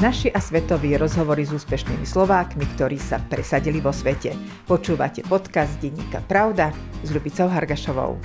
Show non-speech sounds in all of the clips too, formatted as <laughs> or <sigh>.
Naši a svetoví rozhovory s úspešnými Slovákmi, ktorí sa presadili vo svete. Počúvate podcast Denníka Pravda s Ľubicou Hargašovou.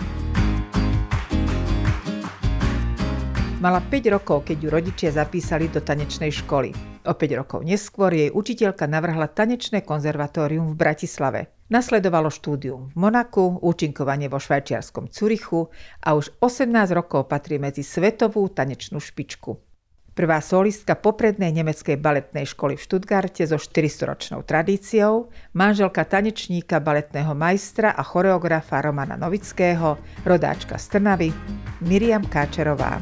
Mala 5 rokov, keď ju rodičia zapísali do tanečnej školy. O 5 rokov neskôr jej učiteľka navrhla tanečné konzervatórium v Bratislave. Nasledovalo štúdium v Monaku, účinkovanie vo švajčiarskom Curichu a už 18 rokov patrí medzi svetovú tanečnú špičku. Prvá solistka poprednej nemeckej baletnej školy v Štutgarte so 400-ročnou tradíciou, manželka tanečníka, baletného majstra a choreografa Romana Novického, rodáčka z Trnavy, Miriam Káčerová.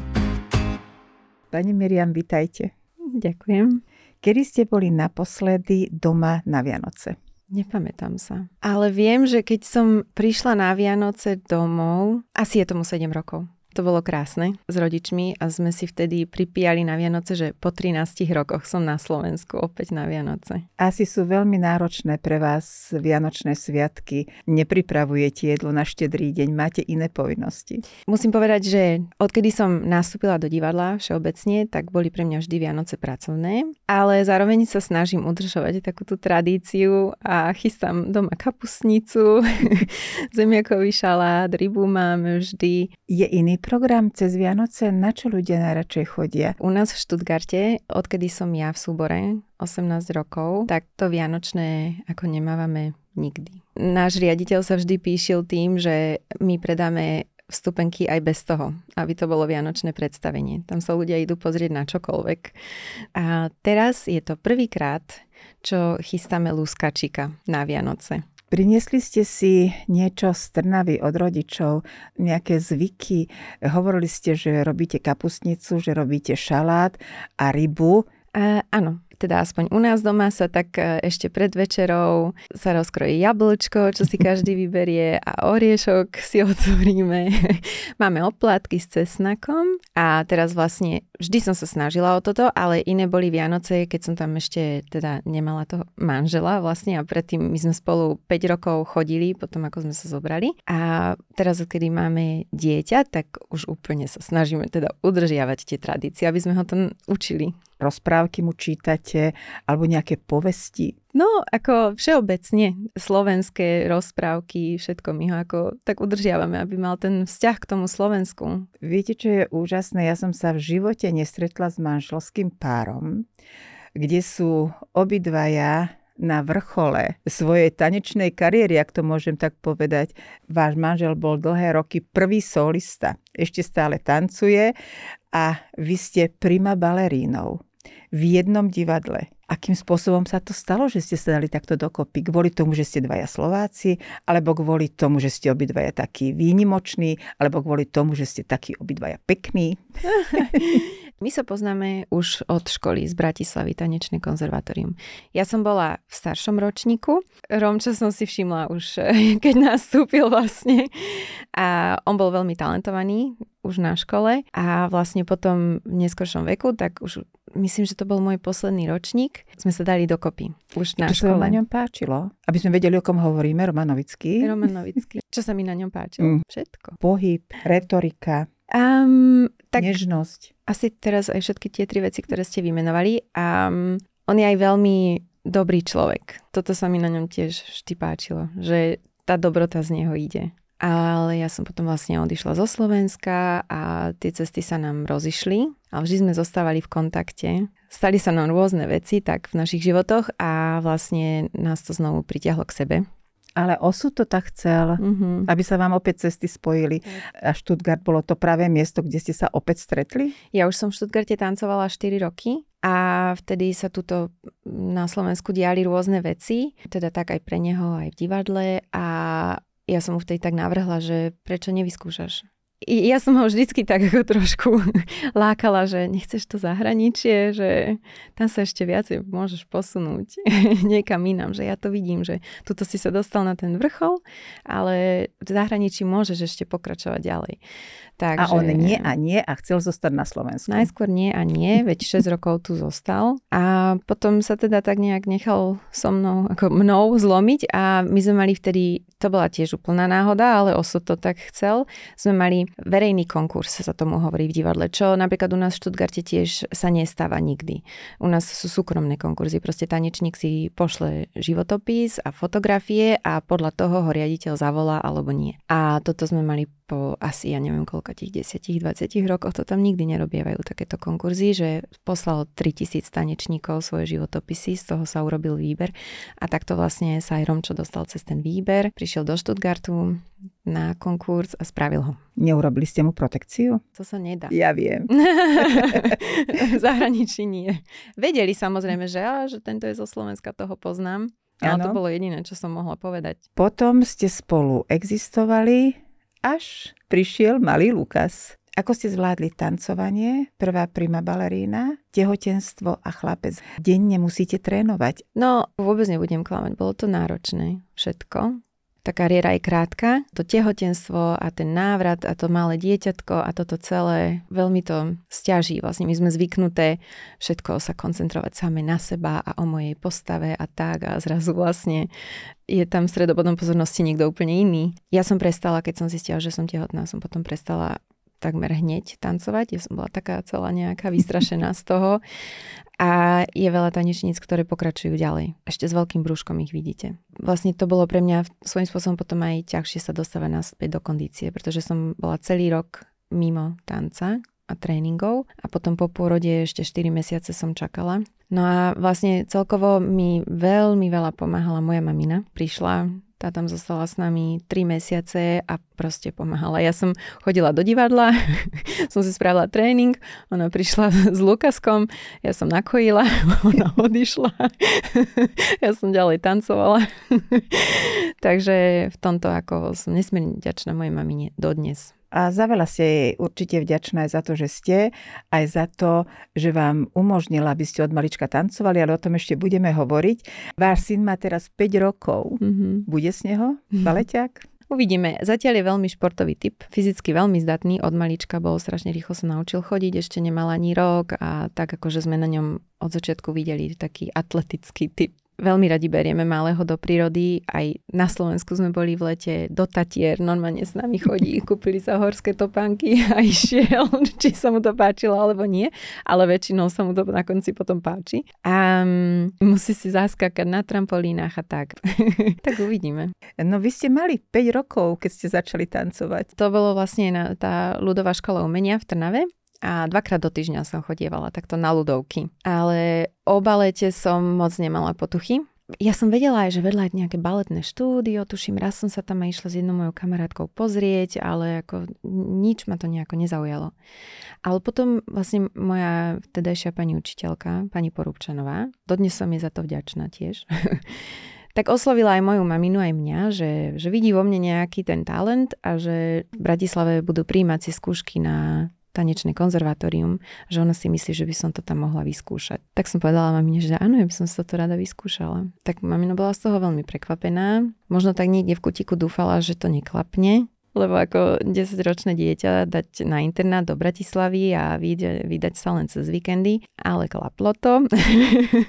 Pani Miriam, vitajte. Ďakujem. Kedy ste boli naposledy doma na Vianoce? Nepamätám sa. Ale viem, že keď som prišla na Vianoce domov, asi je tomu 7 rokov. To bolo krásne s rodičmi a sme si vtedy pripíjali na Vianoce, že po 13 rokoch som na Slovensku opäť na Vianoce. Asi sú veľmi náročné pre vás Vianočné sviatky. Nepripravujete jedlo na štedrý deň, máte iné povinnosti. Musím povedať, že odkedy som nastúpila do divadla všeobecne, tak boli pre mňa vždy Vianoce pracovné, ale zároveň sa snažím udržovať takúto tradíciu a chystám doma kapusnicu, <laughs> zemiakový šalát, rybu máme vždy. Je iný program cez Vianoce, na čo ľudia najradšej chodia? U nás v Štutgarte, odkedy som ja v súbore, 18 rokov, tak to Vianočné ako nemávame nikdy. Náš riaditeľ sa vždy píšil tým, že my predáme vstupenky aj bez toho, aby to bolo vianočné predstavenie. Tam sa ľudia idú pozrieť na čokoľvek. A teraz je to prvýkrát, čo chystáme lúskačika na Vianoce. Priniesli ste si niečo z Trnavy od rodičov, nejaké zvyky. Hovorili ste, že robíte kapustnicu, že robíte šalát a rybu. Uh, áno, teda aspoň u nás doma sa tak e, ešte pred večerou sa rozkrojí jablčko, čo si každý <laughs> vyberie a oriešok si otvoríme. <laughs> Máme oplatky s cesnakom a teraz vlastne vždy som sa snažila o toto, ale iné boli Vianoce, keď som tam ešte teda nemala toho manžela vlastne a predtým my sme spolu 5 rokov chodili, potom ako sme sa zobrali a teraz, kedy máme dieťa, tak už úplne sa snažíme teda udržiavať tie tradície, aby sme ho tam učili rozprávky mu čítate alebo nejaké povesti? No, ako všeobecne slovenské rozprávky, všetko my ho ako tak udržiavame, aby mal ten vzťah k tomu Slovensku. Viete, čo je úžasné? Ja som sa v živote nestretla s manželským párom, kde sú obidvaja na vrchole svojej tanečnej kariéry, ak to môžem tak povedať. Váš manžel bol dlhé roky prvý solista. Ešte stále tancuje a vy ste prima balerínou v jednom divadle. Akým spôsobom sa to stalo, že ste sa dali takto dokopy? Kvôli tomu, že ste dvaja Slováci, alebo kvôli tomu, že ste obidvaja takí výnimoční, alebo kvôli tomu, že ste takí obidvaja pekní? <laughs> My sa poznáme už od školy z Bratislavy, tanečné konzervatórium. Ja som bola v staršom ročníku. Romča som si všimla už, <laughs> keď nastúpil vlastne. A on bol veľmi talentovaný už na škole a vlastne potom v neskôršom veku, tak už myslím, že to bol môj posledný ročník, sme sa dali dokopy. Už na Čo škole. na ňom páčilo? Aby sme vedeli, o kom hovoríme, Romanovický. Romanovický. Čo sa mi na ňom páčilo? Mm. Všetko. Pohyb, retorika, um, tak nežnosť. Asi teraz aj všetky tie tri veci, ktoré ste vymenovali. Um, on je aj veľmi dobrý človek. Toto sa mi na ňom tiež vždy páčilo, že tá dobrota z neho ide. Ale ja som potom vlastne odišla zo Slovenska a tie cesty sa nám rozišli, ale vždy sme zostávali v kontakte. Stali sa nám rôzne veci tak v našich životoch a vlastne nás to znovu pritiahlo k sebe. Ale osud to tak chcel, mm-hmm. aby sa vám opäť cesty spojili. A Stuttgart bolo to práve miesto, kde ste sa opäť stretli? Ja už som v Stuttgarte tancovala 4 roky a vtedy sa tuto na Slovensku diali rôzne veci, teda tak aj pre neho, aj v divadle a ja som mu vtedy tak navrhla, že prečo nevyskúšaš? Ja som ho vždycky tak ako trošku <laughs> lákala, že nechceš to zahraničie, že tam sa ešte viacej môžeš posunúť <laughs> niekam inám, že ja to vidím, že tuto si sa dostal na ten vrchol, ale v zahraničí môžeš ešte pokračovať ďalej. Takže... A on nie a nie a chcel zostať na Slovensku. Najskôr nie a nie, veď 6 rokov tu zostal. A potom sa teda tak nejak nechal so mnou, ako mnou zlomiť a my sme mali vtedy, to bola tiež úplná náhoda, ale osud to tak chcel, sme mali verejný konkurs, sa tomu hovorí v divadle, čo napríklad u nás v Štutgarte tiež sa nestáva nikdy. U nás sú súkromné konkurzy, proste tanečník si pošle životopis a fotografie a podľa toho ho riaditeľ zavolá alebo nie. A toto sme mali po asi, ja neviem koľko tých 10, 20 rokoch, to tam nikdy nerobievajú takéto konkurzy, že poslal 3000 tanečníkov svoje životopisy, z toho sa urobil výber a takto vlastne Sajrom, čo dostal cez ten výber, prišiel do Stuttgartu na konkurs a spravil ho. Neurobili ste mu protekciu? To sa nedá. Ja viem. <laughs> v zahraničí nie. Vedeli samozrejme, že, á, že tento je zo Slovenska, toho poznám. Ale to bolo jediné, čo som mohla povedať. Potom ste spolu existovali, až prišiel malý Lukas. Ako ste zvládli tancovanie, prvá prima balerína, tehotenstvo a chlapec? Denne musíte trénovať. No, vôbec nebudem klamať, bolo to náročné všetko tá kariéra je krátka, to tehotenstvo a ten návrat a to malé dieťatko a toto celé veľmi to stiaží. Vlastne my sme zvyknuté všetko sa koncentrovať same na seba a o mojej postave a tak a zrazu vlastne je tam stredobodom pozornosti niekto úplne iný. Ja som prestala, keď som zistila, že som tehotná, som potom prestala takmer hneď tancovať. Ja som bola taká celá nejaká vystrašená z toho. A je veľa tanečníc, ktoré pokračujú ďalej. Ešte s veľkým brúškom ich vidíte. Vlastne to bolo pre mňa svojím spôsobom potom aj ťažšie sa dostávať naspäť do kondície, pretože som bola celý rok mimo tanca a tréningov a potom po pôrode ešte 4 mesiace som čakala. No a vlastne celkovo mi veľmi veľa pomáhala moja mamina. Prišla tá tam zostala s nami 3 mesiace a proste pomáhala. Ja som chodila do divadla, <laughs> som si spravila tréning, ona prišla s Lukaskom, ja som nakojila, <laughs> ona odišla, <laughs> ja som ďalej tancovala. Takže v tomto ako som nesmierne vďačná mojej mamine dodnes a za veľa ste jej určite vďačná aj za to, že ste, aj za to, že vám umožnila, aby ste od malička tancovali, ale o tom ešte budeme hovoriť. Váš syn má teraz 5 rokov. Mm-hmm. Bude z neho baleťák? <laughs> Uvidíme. Zatiaľ je veľmi športový typ, fyzicky veľmi zdatný, od malička bol strašne rýchlo sa naučil chodiť, ešte nemal ani rok a tak akože sme na ňom od začiatku videli taký atletický typ Veľmi radi berieme malého do prírody. Aj na Slovensku sme boli v lete do Tatier. Normálne s nami chodí, <laughs> kúpili sa horské topánky a išiel, <laughs> či sa mu to páčilo alebo nie. Ale väčšinou sa mu to na konci potom páči. A um, musí si zaskakať na trampolínach a tak. <laughs> tak uvidíme. No vy ste mali 5 rokov, keď ste začali tancovať. To bolo vlastne na, tá ľudová škola umenia v Trnave a dvakrát do týždňa som chodievala takto na ľudovky. Ale o balete som moc nemala potuchy. Ja som vedela aj, že vedľa nejaké baletné štúdio, tuším, raz som sa tam aj išla s jednou mojou kamarátkou pozrieť, ale ako nič ma to nejako nezaujalo. Ale potom vlastne moja vtedajšia pani učiteľka, pani Porúbčanová, dodnes som jej za to vďačná tiež, <laughs> tak oslovila aj moju maminu, aj mňa, že, že vidí vo mne nejaký ten talent a že v Bratislave budú príjmať si skúšky na tanečné konzervatórium, že ona si myslí, že by som to tam mohla vyskúšať. Tak som povedala mamine, že áno, ja by som si to rada vyskúšala. Tak mamina bola z toho veľmi prekvapená. Možno tak niekde v kutiku dúfala, že to neklapne, lebo ako 10-ročné dieťa dať na internát do Bratislavy a vydať, vydať sa len cez víkendy, ale klaplo to.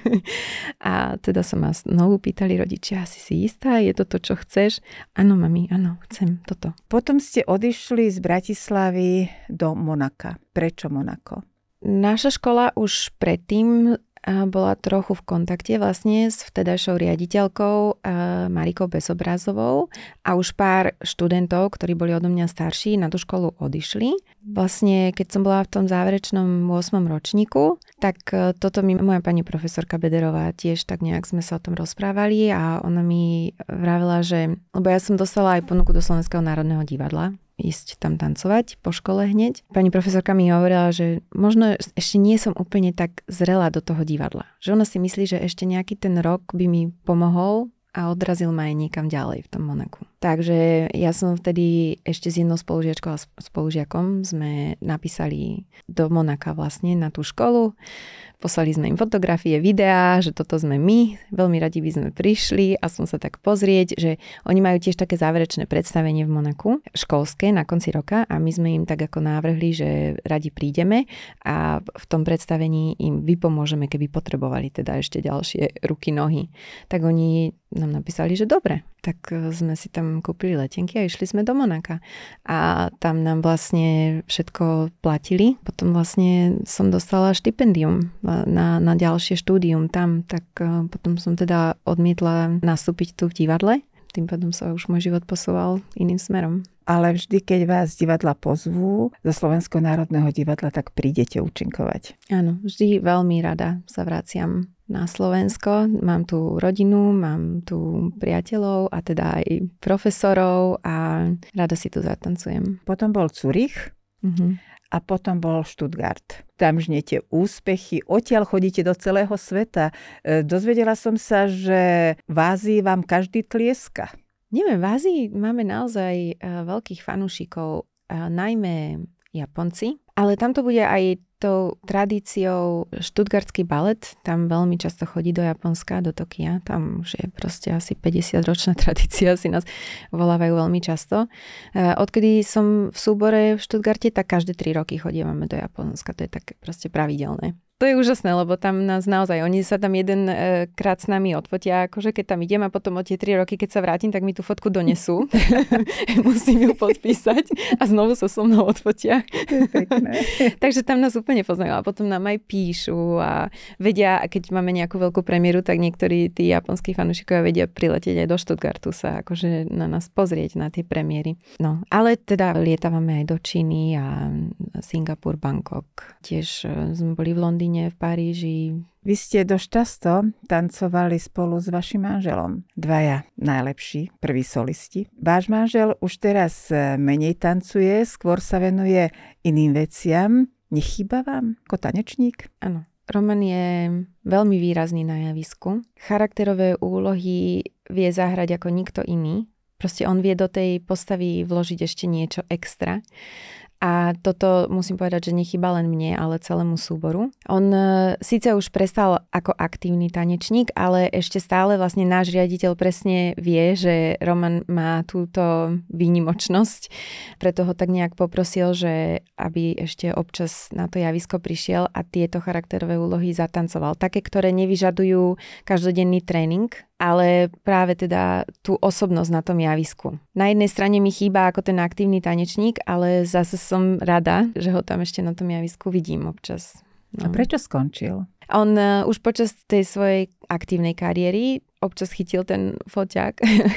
<laughs> a teda sa ma znovu pýtali rodičia, asi si istá, je to to, čo chceš? Áno, mami, áno, chcem toto. Potom ste odišli z Bratislavy do Monaka. Prečo Monako? Naša škola už predtým bola trochu v kontakte vlastne s vtedajšou riaditeľkou Marikou Bezobrázovou a už pár študentov, ktorí boli odo mňa starší, na tú školu odišli. Vlastne, keď som bola v tom záverečnom 8. ročníku, tak e, toto mi moja pani profesorka Bederová tiež tak nejak sme sa o tom rozprávali a ona mi vravela, že, lebo ja som dostala aj ponuku do Slovenského národného divadla, ísť tam tancovať po škole hneď. Pani profesorka mi hovorila, že možno ešte nie som úplne tak zrela do toho divadla. Že ona si myslí, že ešte nejaký ten rok by mi pomohol a odrazil ma aj niekam ďalej v tom Monaku. Takže ja som vtedy ešte s jednou spolužiačkou a spolužiakom sme napísali do Monaka vlastne na tú školu. Poslali sme im fotografie, videá, že toto sme my, veľmi radi by sme prišli a som sa tak pozrieť, že oni majú tiež také záverečné predstavenie v Monaku, školské na konci roka a my sme im tak ako návrhli, že radi prídeme a v tom predstavení im vypomôžeme, keby potrebovali teda ešte ďalšie ruky, nohy. Tak oni nám napísali, že dobre, tak e, sme si tam kúpili letenky a išli sme do Monaka. A tam nám vlastne všetko platili. Potom vlastne som dostala štipendium na, na ďalšie štúdium tam, tak e, potom som teda odmietla nastúpiť tu v divadle. Tým pádom sa už môj život posúval iným smerom ale vždy, keď vás divadla pozvú zo Slovenského národného divadla, tak prídete účinkovať. Áno, vždy veľmi rada sa vraciam na Slovensko. Mám tu rodinu, mám tu priateľov a teda aj profesorov a rada si tu zatancujem. Potom bol Zurich. Mm-hmm a potom bol Stuttgart. Tam žnete úspechy, odtiaľ chodíte do celého sveta. E, dozvedela som sa, že v Ázii vám každý tlieska. Neviem, v Ázii máme naozaj uh, veľkých fanúšikov, uh, najmä Japonci, ale tam to bude aj tou tradíciou štutgardský balet, tam veľmi často chodí do Japonska, do Tokia, tam už je proste asi 50 ročná <laughs> tradícia, si nás volávajú veľmi často. Odkedy som v súbore v Štutgarte, tak každé 3 roky chodívame do Japonska, to je tak proste pravidelné to je úžasné, lebo tam nás naozaj, oni sa tam jeden e, krát s nami odfotia, akože keď tam idem a potom o tie tri roky, keď sa vrátim, tak mi tú fotku donesú. <laughs> <laughs> Musím ju podpísať a znovu sa so mnou odfotia. <laughs> Takže tam nás úplne poznajú a potom nám aj píšu a vedia, a keď máme nejakú veľkú premiéru, tak niektorí tí japonskí fanúšikovia vedia priletieť aj do Stuttgartu sa akože na nás pozrieť na tie premiéry. No, ale teda lietávame aj do Číny a Singapur, Bangkok. Tiež e, sme boli v Londýne Londýne, v Paríži. Vy ste dosť často tancovali spolu s vašim manželom. Dvaja najlepší, prví solisti. Váš manžel už teraz e, menej tancuje, skôr sa venuje iným veciam. Nechýba vám ako tanečník? Áno. Roman je veľmi výrazný na javisku. Charakterové úlohy vie zahrať ako nikto iný. Proste on vie do tej postavy vložiť ešte niečo extra. A toto musím povedať, že nechyba len mne, ale celému súboru. On e, síce už prestal ako aktívny tanečník, ale ešte stále vlastne náš riaditeľ presne vie, že Roman má túto výnimočnosť. Preto ho tak nejak poprosil, že aby ešte občas na to javisko prišiel a tieto charakterové úlohy zatancoval. Také, ktoré nevyžadujú každodenný tréning, ale práve teda tú osobnosť na tom javisku. Na jednej strane mi chýba ako ten aktívny tanečník, ale zase som rada, že ho tam ešte na tom javisku vidím občas. No. A prečo skončil? On uh, už počas tej svojej aktívnej kariéry občas chytil ten foťák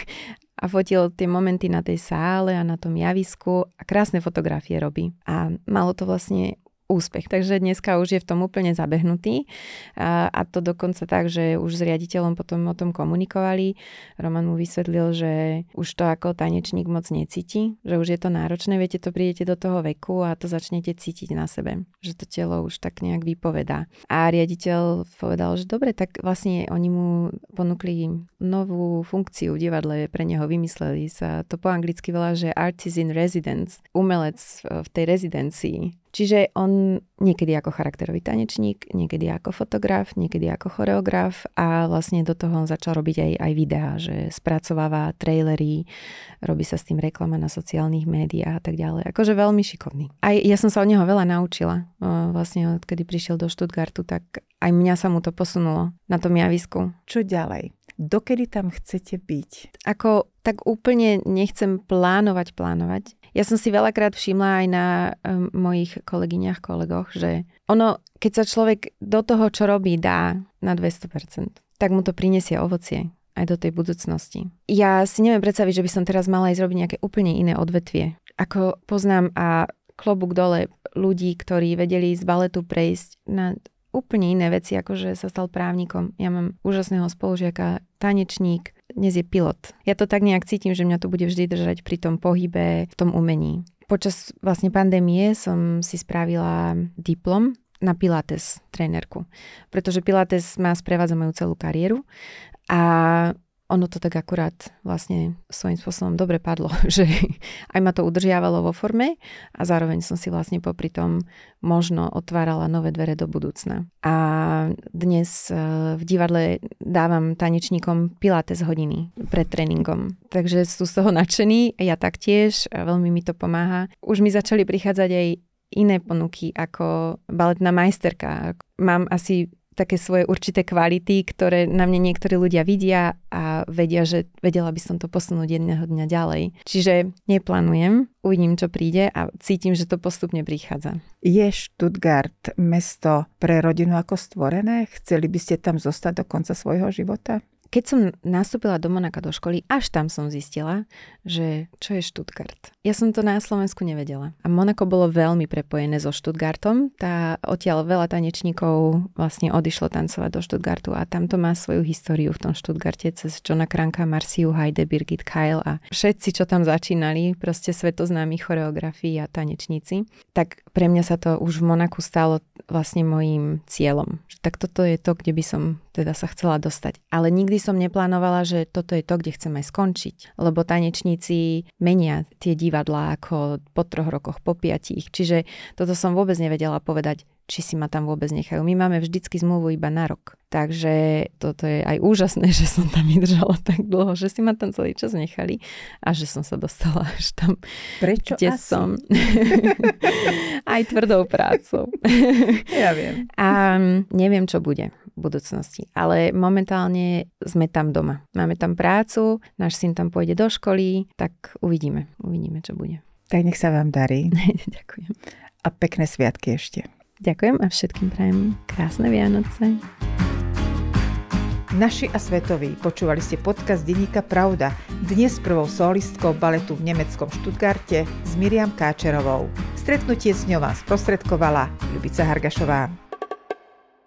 <laughs> a fotil tie momenty na tej sále a na tom javisku a krásne fotografie robí. A malo to vlastne úspech. Takže dneska už je v tom úplne zabehnutý a, to dokonca tak, že už s riaditeľom potom o tom komunikovali. Roman mu vysvetlil, že už to ako tanečník moc necíti, že už je to náročné, viete, to prídete do toho veku a to začnete cítiť na sebe, že to telo už tak nejak vypovedá. A riaditeľ povedal, že dobre, tak vlastne oni mu ponúkli novú funkciu v divadle, pre neho vymysleli sa, to po anglicky volá, že artist in residence, umelec v tej rezidencii. Čiže on niekedy ako charakterový tanečník, niekedy ako fotograf, niekedy ako choreograf a vlastne do toho on začal robiť aj, aj videá, že spracováva trailery, robí sa s tým reklama na sociálnych médiách a tak ďalej. Akože veľmi šikovný. Aj ja som sa od neho veľa naučila. Vlastne odkedy prišiel do Stuttgartu, tak aj mňa sa mu to posunulo na tom javisku. Čo ďalej? Dokedy tam chcete byť? Ako tak úplne nechcem plánovať, plánovať. Ja som si veľakrát všimla aj na um, mojich kolegyňach, kolegoch, že ono, keď sa človek do toho, čo robí, dá na 200%, tak mu to prinesie ovocie aj do tej budúcnosti. Ja si neviem predstaviť, že by som teraz mala ísť robiť nejaké úplne iné odvetvie. Ako poznám a klobúk dole ľudí, ktorí vedeli z baletu prejsť na úplne iné veci, ako že sa stal právnikom. Ja mám úžasného spolužiaka, tanečník, dnes je pilot. Ja to tak nejak cítim, že mňa to bude vždy držať pri tom pohybe, v tom umení. Počas vlastne pandémie som si spravila diplom na Pilates trénerku, pretože Pilates má sprevádza moju celú kariéru a ono to tak akurát vlastne svojím spôsobom dobre padlo, <laughs> že aj ma to udržiavalo vo forme a zároveň som si vlastne popri tom možno otvárala nové dvere do budúcna. A dnes e, v divadle dávam tanečníkom pilates hodiny pred tréningom. Takže sú z toho nadšení, ja taktiež, veľmi mi to pomáha. Už mi začali prichádzať aj iné ponuky ako baletná majsterka. Mám asi také svoje určité kvality, ktoré na mne niektorí ľudia vidia a vedia, že vedela by som to posunúť jedného dňa ďalej. Čiže neplánujem, uvidím, čo príde a cítim, že to postupne prichádza. Je Stuttgart mesto pre rodinu ako stvorené? Chceli by ste tam zostať do konca svojho života? Keď som nastúpila do Monaka do školy, až tam som zistila, že čo je Stuttgart. Ja som to na Slovensku nevedela. A Monako bolo veľmi prepojené so Stuttgartom. Tá odtiaľ veľa tanečníkov vlastne odišlo tancovať do Stuttgartu a tamto má svoju históriu v tom Stuttgarte cez Johna Kranka, Marciu Heide, Birgit Kyle a všetci, čo tam začínali, proste svetoznámi choreografii a tanečníci. Tak pre mňa sa to už v Monaku stalo vlastne mojím cieľom. Tak toto je to, kde by som teda sa chcela dostať. Ale nikdy som neplánovala, že toto je to, kde chcem aj skončiť. Lebo tanečníci menia tie divadlá ako po troch rokoch, po piatich. Čiže toto som vôbec nevedela povedať, či si ma tam vôbec nechajú. My máme vždycky zmluvu iba na rok. Takže toto je aj úžasné, <laughs> že som tam vydržala tak dlho, že si ma tam celý čas nechali a že som sa dostala až tam, Prečo kde asi? som. <laughs> aj tvrdou prácou. ja viem. A neviem, čo bude budúcnosti. Ale momentálne sme tam doma. Máme tam prácu, náš syn tam pôjde do školy, tak uvidíme. Uvidíme, čo bude. Tak nech sa vám darí. <laughs> Ďakujem. A pekné sviatky ešte. Ďakujem a všetkým prajem krásne Vianoce. Naši a svetoví, počúvali ste podcast Denníka Pravda, dnes prvou solistkou baletu v nemeckom Štutgarte s Miriam Káčerovou. Stretnutie s ňou vám sprostredkovala Ľubica Hargašová.